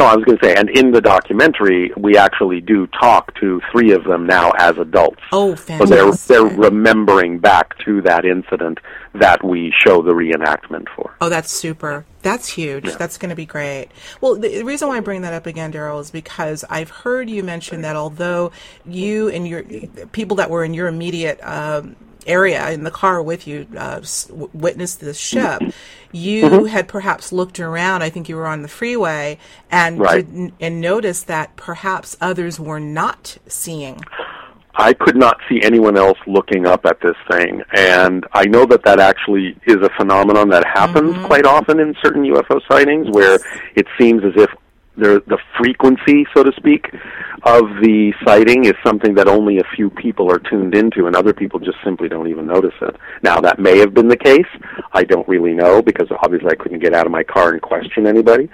No, I was going to say, and in the documentary, we actually do talk to three of them now as adults. Oh, fantastic! So they're they're remembering back to that incident that we show the reenactment for. Oh, that's super. That's huge. That's going to be great. Well, the reason why I bring that up again, Darryl, is because I've heard you mention that although you and your people that were in your immediate um, area in the car with you uh, witnessed this ship, you Mm-hmm. had perhaps looked around. I think you were on the freeway and Right. did, and noticed that perhaps others were not seeing. I could not see anyone else looking up at this thing, and I know that that actually is a phenomenon that happens quite often in certain UFO sightings, where it seems as if the the frequency, so to speak, of the sighting is something that only a few people are tuned into, and other people just simply don't even notice it. Now, that may have been the case. I don't really know because obviously I couldn't get out of my car and question anybody.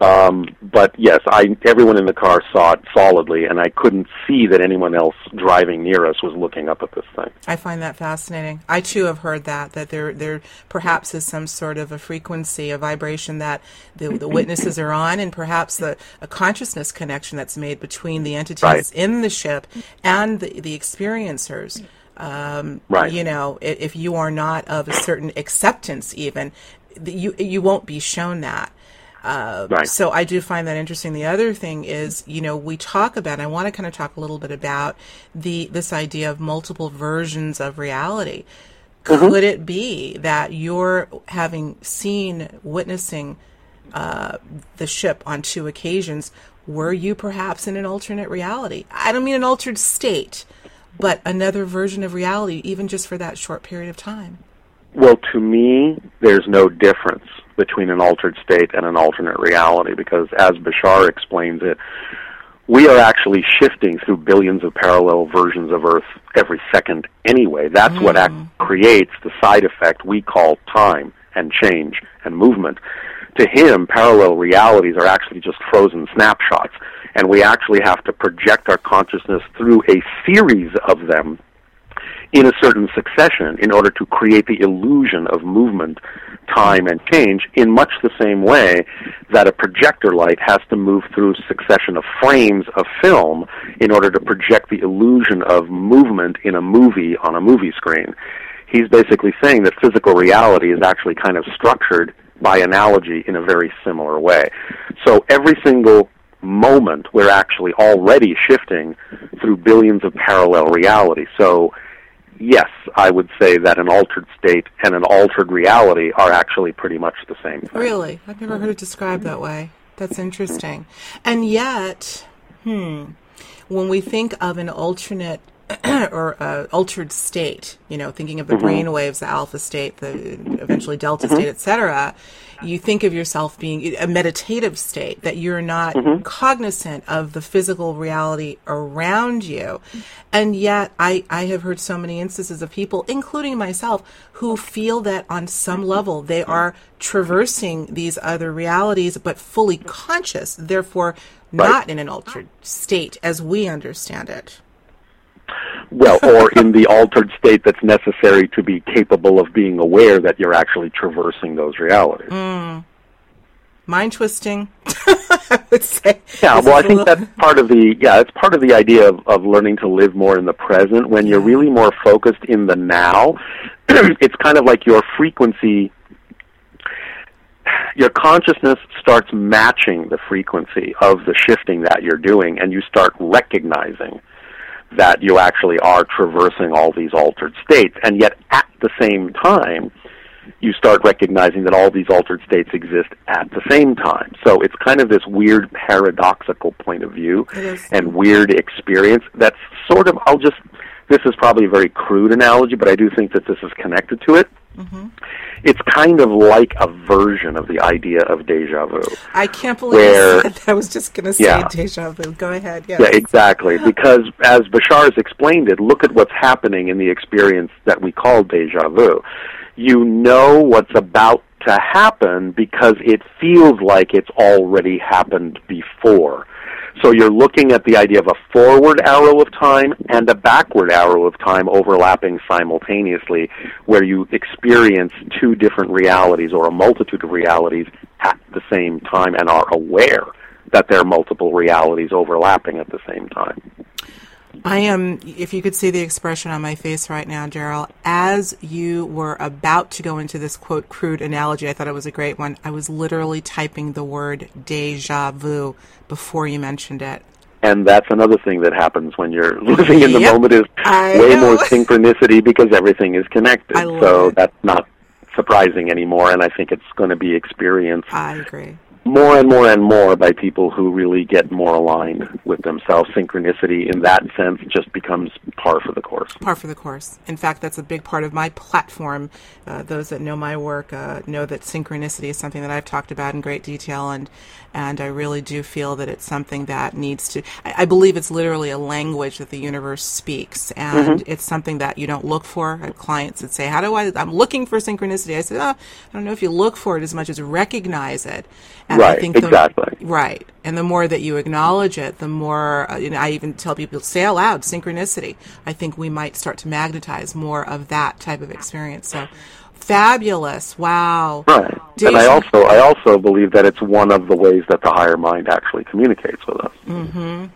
Um, but yes, I everyone in the car saw it solidly, and I couldn't see that anyone else driving near us was looking up at this thing. I find that fascinating. I too have heard that that there there perhaps is some sort of a frequency, a vibration that the, the witnesses are on, and perhaps the a consciousness connection that's made between the entities Right. in the ship and the, the experiencers. Um, Right. You know, if you are not of a certain acceptance, even you you won't be shown that. Uh, Right. So I do find that interesting. The other thing is, you know, we talk about. I want to kind of talk a little bit about the this idea of multiple versions of reality. Could it be that you're having seen, witnessing uh, the ship on two occasions? Were you perhaps in an alternate reality? I don't mean an altered state, but another version of reality, even just for that short period of time. Well, to me, there's no difference between an altered state and an alternate reality because, as Bashar explains it, we are actually shifting through billions of parallel versions of Earth every second anyway. That's what ac- creates the side effect we call time and change and movement. To him, parallel realities are actually just frozen snapshots, and we actually have to project our consciousness through a series of them in a certain succession in order to create the illusion of movement, time, and change in much the same way that a projector light has to move through a succession of frames of film in order to project the illusion of movement in a movie on a movie screen. He's basically saying that physical reality is actually kind of structured by analogy in a very similar way. So every single moment we're actually already shifting through billions of parallel reality. So yes, I would say that an altered state and an altered reality are actually pretty much the same thing. Really? I've never heard it described that way. That's interesting. And yet, hmm, when we think of an alternate [CLEARS THROAT] or uh, altered state, you know, thinking of the mm-hmm. brain waves, the alpha state, the eventually delta mm-hmm. state, etc., you think of yourself being a meditative state that you're not mm-hmm. cognizant of the physical reality around you. And yet, I, I have heard so many instances of people, including myself, who feel that on some level they are traversing these other realities, but fully conscious, therefore not in an altered state as we understand it. Well, or in the altered state that's necessary to be capable of being aware that you're actually traversing those realities. Hmm. Mind twisting, [LAUGHS] I would say. Yeah, This well, I think little- that's part of the yeah, it's part of the idea of, of learning to live more in the present. When you're really more focused in the now, [CLEARS THROAT] it's kind of like your frequency your consciousness starts matching the frequency of the shifting that you're doing and you start recognizing that you actually are traversing all these altered states and yet at the same time you start recognizing that all these altered states exist at the same time. So it's kind of this weird paradoxical point of view and weird experience that's sort of I'll just this is probably a very crude analogy, but I do think that this is connected to it. Mm-hmm. It's kind of like a version of the idea of deja vu. I can't believe where, that. I was just going to say yeah. deja vu. Go ahead. Yes. Yeah, exactly. [LAUGHS] because as Bashar has explained it, look at what's happening in the experience that we call deja vu. You know what's about to happen because it feels like it's already happened before. So you're looking at the idea of a forward arrow of time and a backward arrow of time overlapping simultaneously, where you experience two different realities or a multitude of realities at the same time and are aware that there are multiple realities overlapping at the same time. I am, if you could see the expression on my face right now, Daryl, as you were about to go into this quote crude analogy, I thought it was a great one. I was literally typing the word deja vu before you mentioned it. And that's another thing that happens when you're [LAUGHS] living in the yep, moment is I way know. more synchronicity because everything is connected. so it. that's not surprising anymore, and I think it's going to be experienced. I agree more and more and more by people who really get more aligned with themselves. Synchronicity, in that sense, just becomes par for the course. Par for the course. In fact, that's a big part of my platform. Uh, those that know my work uh, know that synchronicity is something that I've talked about in great detail, and and I really do feel that it's something that needs to. I, I believe it's literally a language that the universe speaks, and mm-hmm. it's something that you don't look for. I have clients that say, "How do I? I'm looking for synchronicity." I said, "Oh, I don't know if you look for it as much as recognize it." And right. I think exactly. The, right. And the more that you acknowledge it, the more. Uh, you know, I even tell people say aloud synchronicity. I think we might start to magnetize more of that type of experience. So fabulous. Wow. Right. and I also I also believe that it's one of the ways that the higher mind actually communicates with us. Mm-hmm.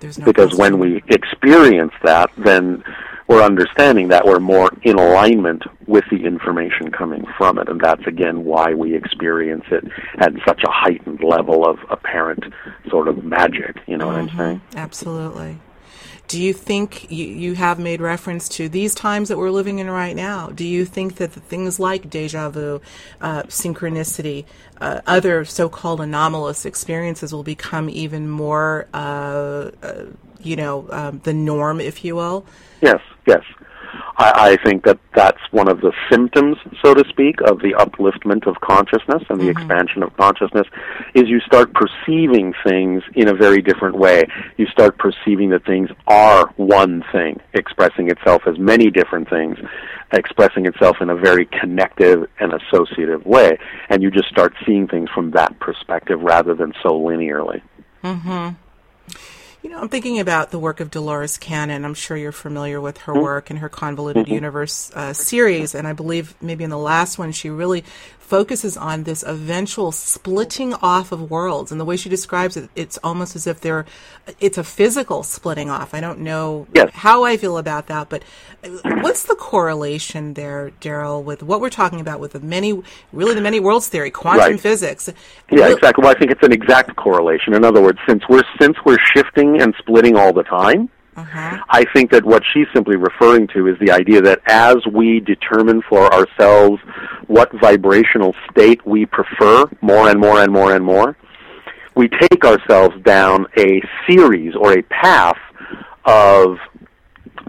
There's no because when we experience that, then we're understanding that we're more in alignment with the information coming from it, and that's again why we experience it at such a heightened level of apparent sort of magic. You know mm-hmm. what I'm mm-hmm. saying? Absolutely. Do you think you, you have made reference to these times that we're living in right now? Do you think that the things like deja vu, uh, synchronicity, uh, other so called anomalous experiences will become even more, uh, uh you know, um, the norm, if you will? Yes, yes. I, I think that that's one of the symptoms, so to speak, of the upliftment of consciousness and the mm-hmm. expansion of consciousness, is you start perceiving things in a very different way. You start perceiving that things are one thing, expressing itself as many different things, expressing itself in a very connective and associative way, and you just start seeing things from that perspective rather than so linearly. Mm-hmm. You know, I'm thinking about the work of Dolores Cannon. I'm sure you're familiar with her mm-hmm. work and her Convoluted mm-hmm. Universe uh, series. And I believe maybe in the last one, she really focuses on this eventual splitting off of worlds. And the way she describes it, it's almost as if they're, it's a physical splitting off. I don't know yes. how I feel about that, but what's the correlation there, Darryl, with what we're talking about with the many, really the many worlds theory, quantum right. physics? Yeah, exactly. Well, I think it's an exact correlation. In other words, since we're, since we're shifting and splitting all the time, uh-huh. I think that what she's simply referring to is the idea that as we determine for ourselves what vibrational state we prefer more and more and more and more, we take ourselves down a series or a path of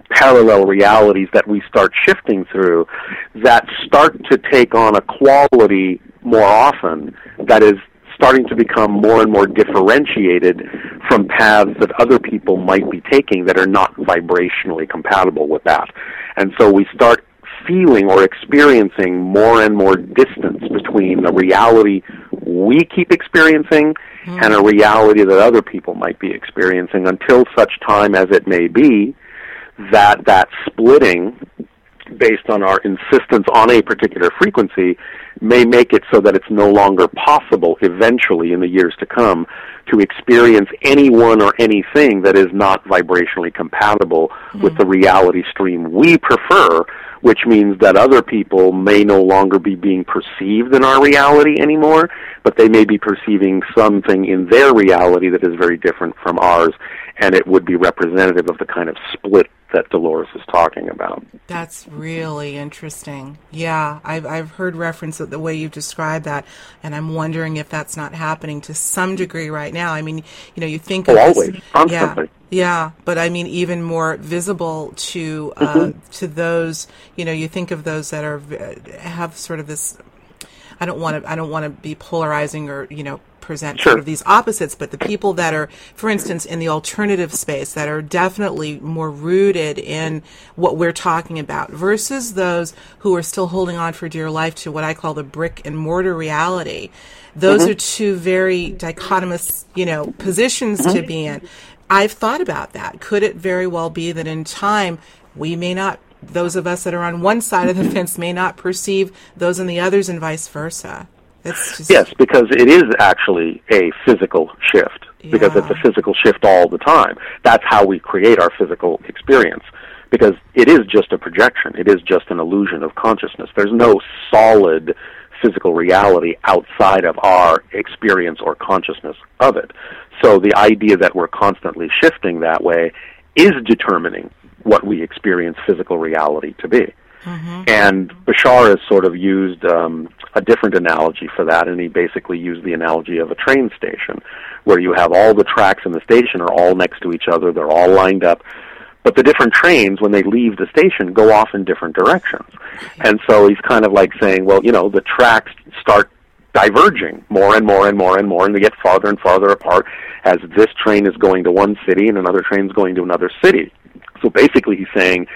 parallel realities that we start shifting through that start to take on a quality more often that is starting to become more and more differentiated from paths that other people might be taking that are not vibrationally compatible with that. And so we start feeling or experiencing more and more distance between the reality we keep experiencing mm. and a reality that other people might be experiencing until such time as it may be that that splitting based on our insistence on a particular frequency may make it so that it's no longer possible eventually in the years to come to experience anyone or anything that is not vibrationally compatible mm. with the reality stream we prefer, which means that other people may no longer be being perceived in our reality anymore, but they may be perceiving something in their reality that is very different from ours, and it would be representative of the kind of split that Dolores is talking about. That's really interesting. Yeah, I've I've heard reference to the way you've described that, and I'm wondering if that's not happening to some degree right now. I mean, you know, you think oh, always, this, constantly. Yeah, Yeah, but I mean, even more visible to uh, mm-hmm. to those. You know, you think of those that are have sort of this. I don't want to. I don't want to be polarizing or you know present sure. sort of these opposites, but the people that are, for instance, in the alternative space that are definitely more rooted in what we're talking about versus those who are still holding on for dear life to what I call the brick and mortar reality. Those mm-hmm. are two very dichotomous, you know, positions mm-hmm. to be in. I've thought about that. Could it very well be that in time we may not, those of us that are on one side of the fence may not perceive those on the others and vice versa? Just... Yes, because it is actually a physical shift. Yeah. Because it's a physical shift all the time. That's how we create our physical experience. Because it is just a projection. It is just an illusion of consciousness. There's no solid physical reality outside of our experience or consciousness of it. So the idea that we're constantly shifting that way is determining what we experience physical reality to be. Mm-hmm. And Bashar has sort of used um, a different analogy for that, and he basically used the analogy of a train station, where you have all the tracks in the station are all next to each other, they're all lined up, but the different trains, when they leave the station, go off in different directions. And so he's kind of like saying, well, you know, the tracks start diverging more and more and more and more, and they get farther and farther apart as this train is going to one city and another train is going to another city. So basically, he's saying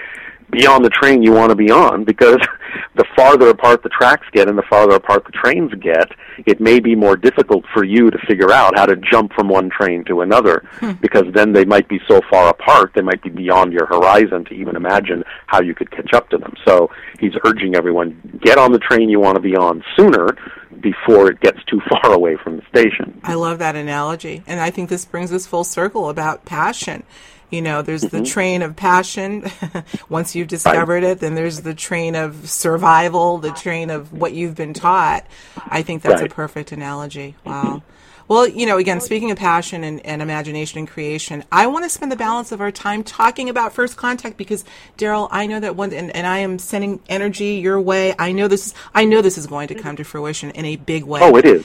be on the train you want to be on because [LAUGHS] the farther apart the tracks get and the farther apart the trains get, it may be more difficult for you to figure out how to jump from one train to another hmm. because then they might be so far apart, they might be beyond your horizon to even imagine how you could catch up to them. So he's urging everyone, get on the train you want to be on sooner before it gets too [LAUGHS] far away from the station. I love that analogy. And I think this brings us full circle about passion you know, there's mm-hmm. the train of passion. [LAUGHS] Once you've discovered it, then there's the train of survival, the train of what you've been taught. I think that's right. a perfect analogy. Wow. Well, you know, again, speaking of passion and, and, imagination and creation, I want to spend the balance of our time talking about first contact because, Darryl, I know that one, and, and, I am sending energy your way. I know this is, I know this is going to come to fruition in a big way. Oh, it is.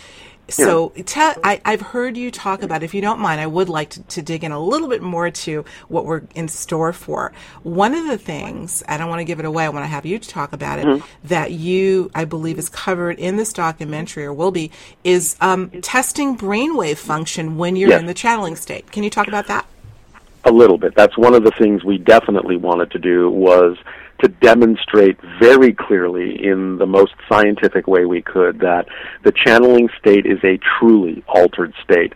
So te- I, have heard you talk about, if you don't mind, I would like to, to, dig in a little bit more to what we're in store for. One of the things, I don't want to give it away, I want to have you talk about it, mm-hmm. that you, I believe, is covered in this documentary or will be, is um, testing brainwave function when you're yes. in the channeling state. Can you talk about that? A little bit. That's one of the things we definitely wanted to do was to demonstrate very clearly in the most scientific way we could that the channeling state is a truly altered state.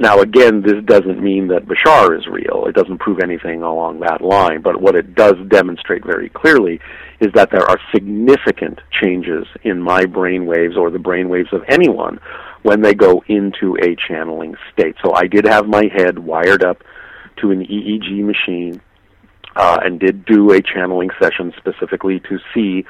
Now, again, this doesn't mean that Bashar is real. It doesn't prove anything along that line. But what it does demonstrate very clearly is that there are significant changes in my brain waves or the brain waves of anyone when they go into a channeling state. So I did have my head wired up to an EEG machine uh, and did do a channeling session specifically to see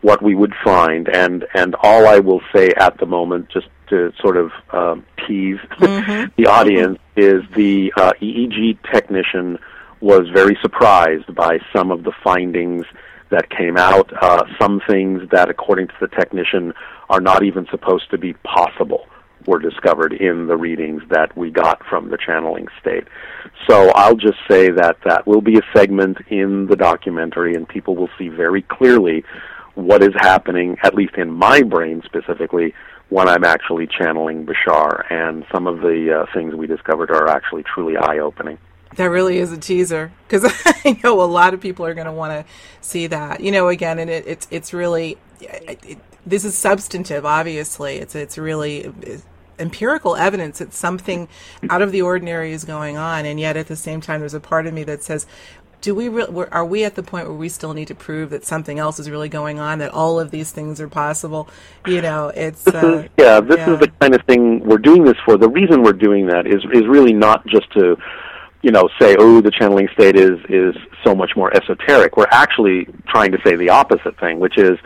what we would find. And and all I will say at the moment, just to sort of um, tease mm-hmm. [LAUGHS] the audience, is the uh, EEG technician was very surprised by some of the findings that came out. Uh, some things that, according to the technician, are not even supposed to be possible were discovered in the readings that we got from the channeling state. So I'll just say that that will be a segment in the documentary, and people will see very clearly what is happening, at least in my brain specifically, when I'm actually channeling Bashar. And some of the uh, things we discovered are actually truly eye opening. That really is a teaser because [LAUGHS] I know a lot of people are going to want to see that. You know, again, and it, it's it's really it, it, this is substantive. Obviously, it's it's really empirical evidence that something out of the ordinary is going on, and yet at the same time, there's a part of me that says, do we re- are we at the point where we still need to prove that something else is really going on that all of these things are possible? You know it's uh, yeah this yeah. is the kind of thing we're doing this for. The reason we're doing that is is really not just to you know say oh the channeling state is is so much more esoteric. We're actually trying to say the opposite thing which is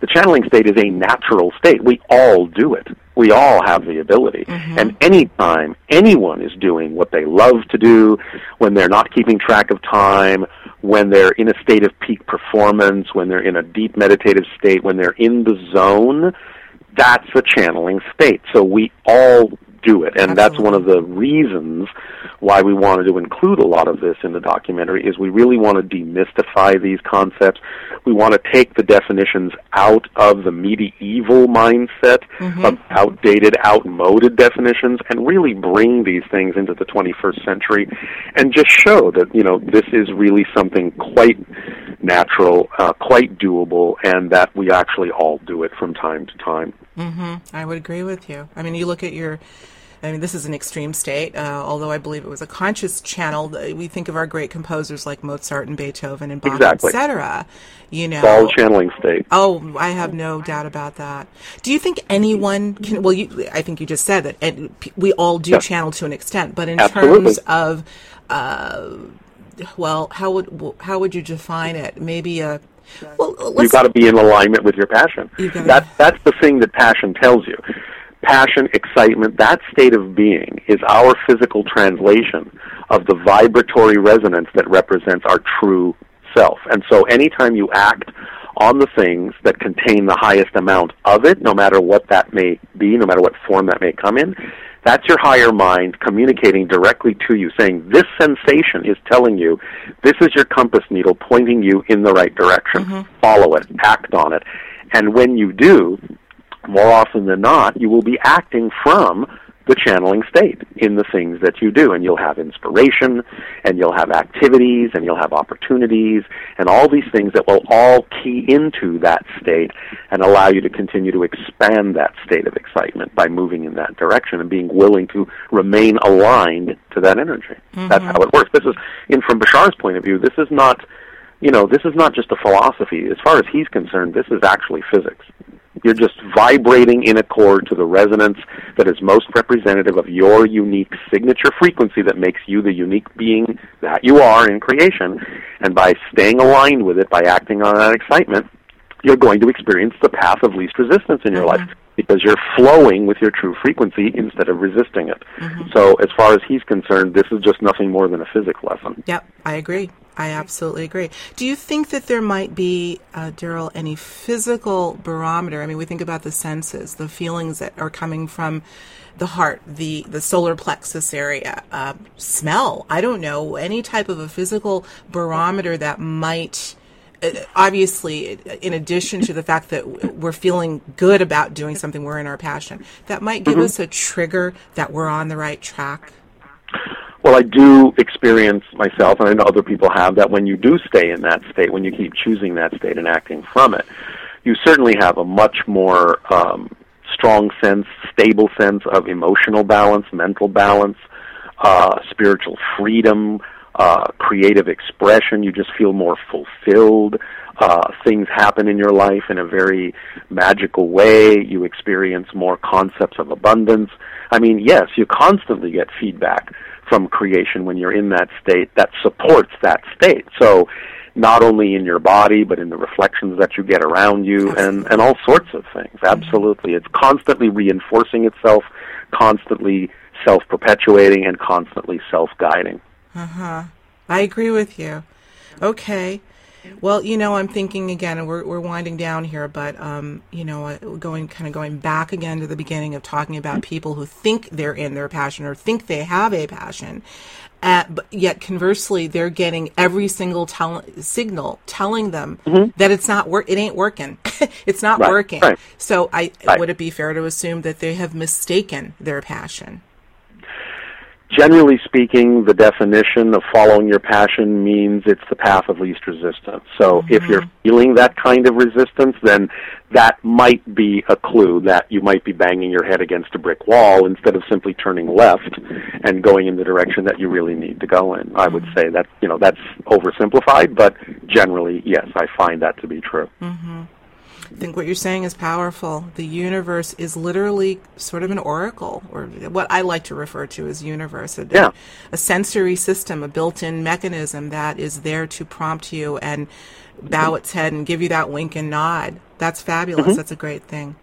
the channeling state is a natural state. We all do it we all have the ability. Mm-hmm. And anytime anyone is doing what they love to do, when they're not keeping track of time, when they're in a state of peak performance, when they're in a deep meditative state, when they're in the zone, that's a channeling state. So we all do it. And that's one of the reasons why we wanted to include a lot of this in the documentary is we really want to demystify these concepts. We want to take the definitions out of the medieval mindset Mm-hmm. of outdated, outmoded definitions and really bring these things into the 21st century and just show that, you know, this is really something quite natural, uh, quite doable, and that we actually all do it from time to time. I would agree with you. I mean, you look at your. I mean, this is an extreme state, uh, although I believe it was a conscious channel. We think of our great composers like Mozart and Beethoven and Bach, Exactly. etc. You know, It's all channeling state. Oh, I have no doubt about that. Do you think anyone can? Well, you, I think you just said that, and we all do channel to an extent. But in Absolutely. terms of, uh, well, how would how would you define it? Maybe a well, let's You've got to be in alignment with your passion. That's that's the thing that passion tells you. Passion, excitement, that state of being is our physical translation of the vibratory resonance that represents our true self. And so anytime you act on the things that contain the highest amount of it, no matter what that may be, no matter what form that may come in, that's your higher mind communicating directly to you, saying, This sensation is telling you this is your compass needle pointing you in the right direction. Mm-hmm. Follow it, act on it. And when you do, more often than not, you will be acting from the channeling state in the things that you do. And you'll have inspiration, and you'll have activities, and you'll have opportunities, and all these things that will all key into that state and allow you to continue to expand that state of excitement by moving in that direction and being willing to remain aligned to that energy. That's mm-hmm. how it works. This is, in from Bashar's point of view, this is not you know, this is not just a philosophy. As far as he's concerned, this is actually physics. You're just vibrating in accord to the resonance that is most representative of your unique signature frequency that makes you the unique being that you are in creation. And by staying aligned with it, by acting on that excitement, you're going to experience the path of least resistance in your mm-hmm. life because you're flowing with your true frequency instead of resisting it. Mm-hmm. So, as far as he's concerned, this is just nothing more than a physics lesson. Yep, I agree. I absolutely agree. Do you think that there might be, uh, Darryl, any physical barometer? I mean, we think about the senses, the feelings that are coming from the heart, the the solar plexus area, uh, smell. I don't know any type of a physical barometer that might. uh, Obviously, in addition to the fact that we're feeling good about doing something, we're in our passion. That might give us a trigger that we're on the right track. Well, I do experience myself, and I know other people have that when you do stay in that state, when you keep choosing that state and acting from it, you certainly have a much more um, strong sense, stable sense of emotional balance, mental balance, uh, spiritual freedom, uh, creative expression. You just feel more fulfilled. Uh, things happen in your life in a very magical way. You experience more concepts of abundance. I mean, yes, you constantly get feedback from creation when you're in that state that supports that state. So, not only in your body, but in the reflections that you get around you, and, and all sorts of things. Absolutely. It's constantly reinforcing itself, constantly self perpetuating, and constantly self guiding. Uh-huh. I agree with you. Okay. Well, you know, I'm thinking again, and we're we're winding down here, but um, you know, uh, going kind of going back again to the beginning of talking about people who think they're in their passion or think they have a passion, uh, but yet conversely, they're getting every single tell- signal telling them that it's not work, it ain't working, [LAUGHS] it's not Mm-hmm. Right, working. right. So, I Right. would it be fair to assume that they have mistaken their passion? Generally speaking, the definition of following your passion means it's the path of least resistance. So if mm-hmm. you're feeling that kind of resistance, then that might be a clue that you might be banging your head against a brick wall instead of simply turning left and going in the direction that you really need to go in. I would mm-hmm. say that, you know, that's oversimplified, but generally, yes, I find that to be true. Mm-hmm. I think what you're saying is powerful. The universe is literally sort of an oracle, or what I like to refer to as universe. A, Yeah. a sensory system, a built-in mechanism that is there to prompt you and bow its head and give you that wink and nod. That's fabulous. Mm-hmm. That's a great thing.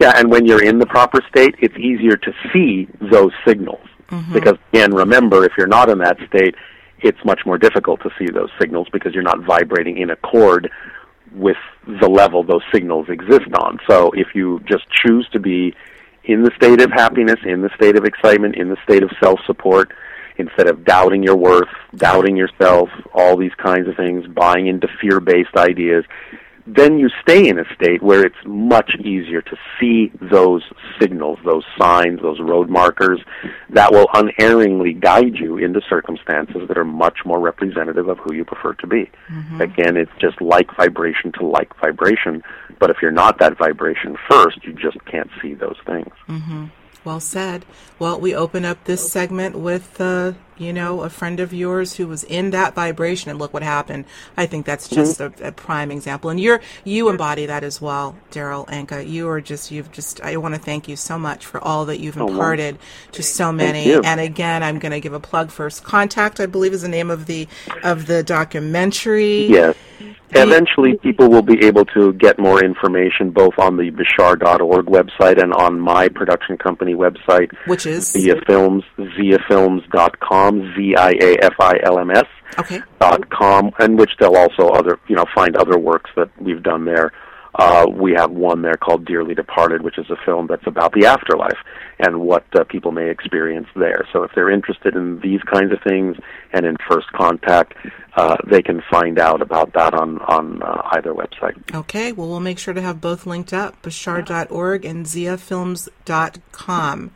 Yeah, and when you're in the proper state, it's easier to see those signals. Mm-hmm. Because, again, remember, if you're not in that state, it's much more difficult to see those signals because you're not vibrating in accord with the level those signals exist on. So if you just choose to be in the state of happiness, in the state of excitement, in the state of self support, instead of doubting your worth, doubting yourself, all these kinds of things, buying into fear based ideas, then you stay in a state where it's much easier to see those signals, those signs, those road markers that will unerringly guide you into circumstances that are much more representative of who you prefer to be. Mm-hmm. Again, it's just like vibration to like vibration, but if you're not that vibration first, you just can't see those things. Mm-hmm. Well said. Well, we open up this segment with, uh, you know, a friend of yours who was in that vibration, and look what happened. I think that's mm-hmm. just mm-hmm. a, a, prime example, and you're you embody that as well, Darryl Anka. You are just you've just. I want to thank you so much for all that you've imparted oh, to so many. And again, I'm going to give a plug. First Contact, I believe, is the name of the of the documentary. Yes. Eventually, people will be able to get more information both on the Bashar.org website and on my production company website, which is Zia Films, ziafilms.com, Z-I-A-F-I-L-M-S. Okay. Dot com, and which they'll also other you know find other works that we've done there. Uh, we have one there called Dearly Departed, which is a film that's about the afterlife and what uh, people may experience there. So if they're interested in these kinds of things and in First Contact, uh, they can find out about that on on uh, either website. Okay, well we'll make sure to have both linked up: Bashar.org and ZiaFilms.com.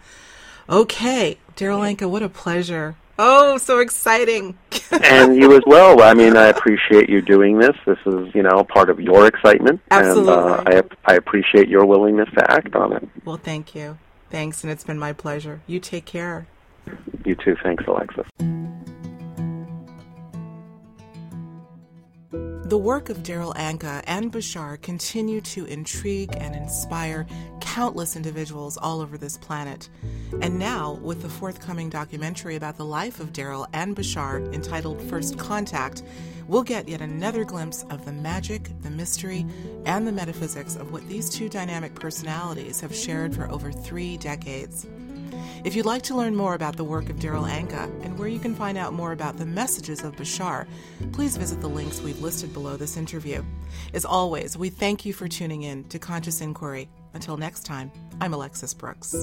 Okay, Darryl Anka, what a pleasure. Oh, so exciting. [LAUGHS] and you as well. I mean, I appreciate you doing this. This is, you know, part of your excitement. Absolutely. And uh, I, I appreciate your willingness to act on it. Well, thank you. Thanks, and it's been my pleasure. You take care. You too. Thanks, Alexis. The work of Darryl Anka and Bashar continue to intrigue and inspire countless individuals all over this planet. And now, with the forthcoming documentary about the life of Darryl and Bashar entitled First Contact, we'll get yet another glimpse of the magic, the mystery, and the metaphysics of what these two dynamic personalities have shared for over three decades. If you'd like to learn more about the work of Darryl Anka and where you can find out more about the messages of Bashar, please visit the links we've listed below this interview. As always, we thank you for tuning in to Conscious Inquiry. Until next time, I'm Alexis Brooks.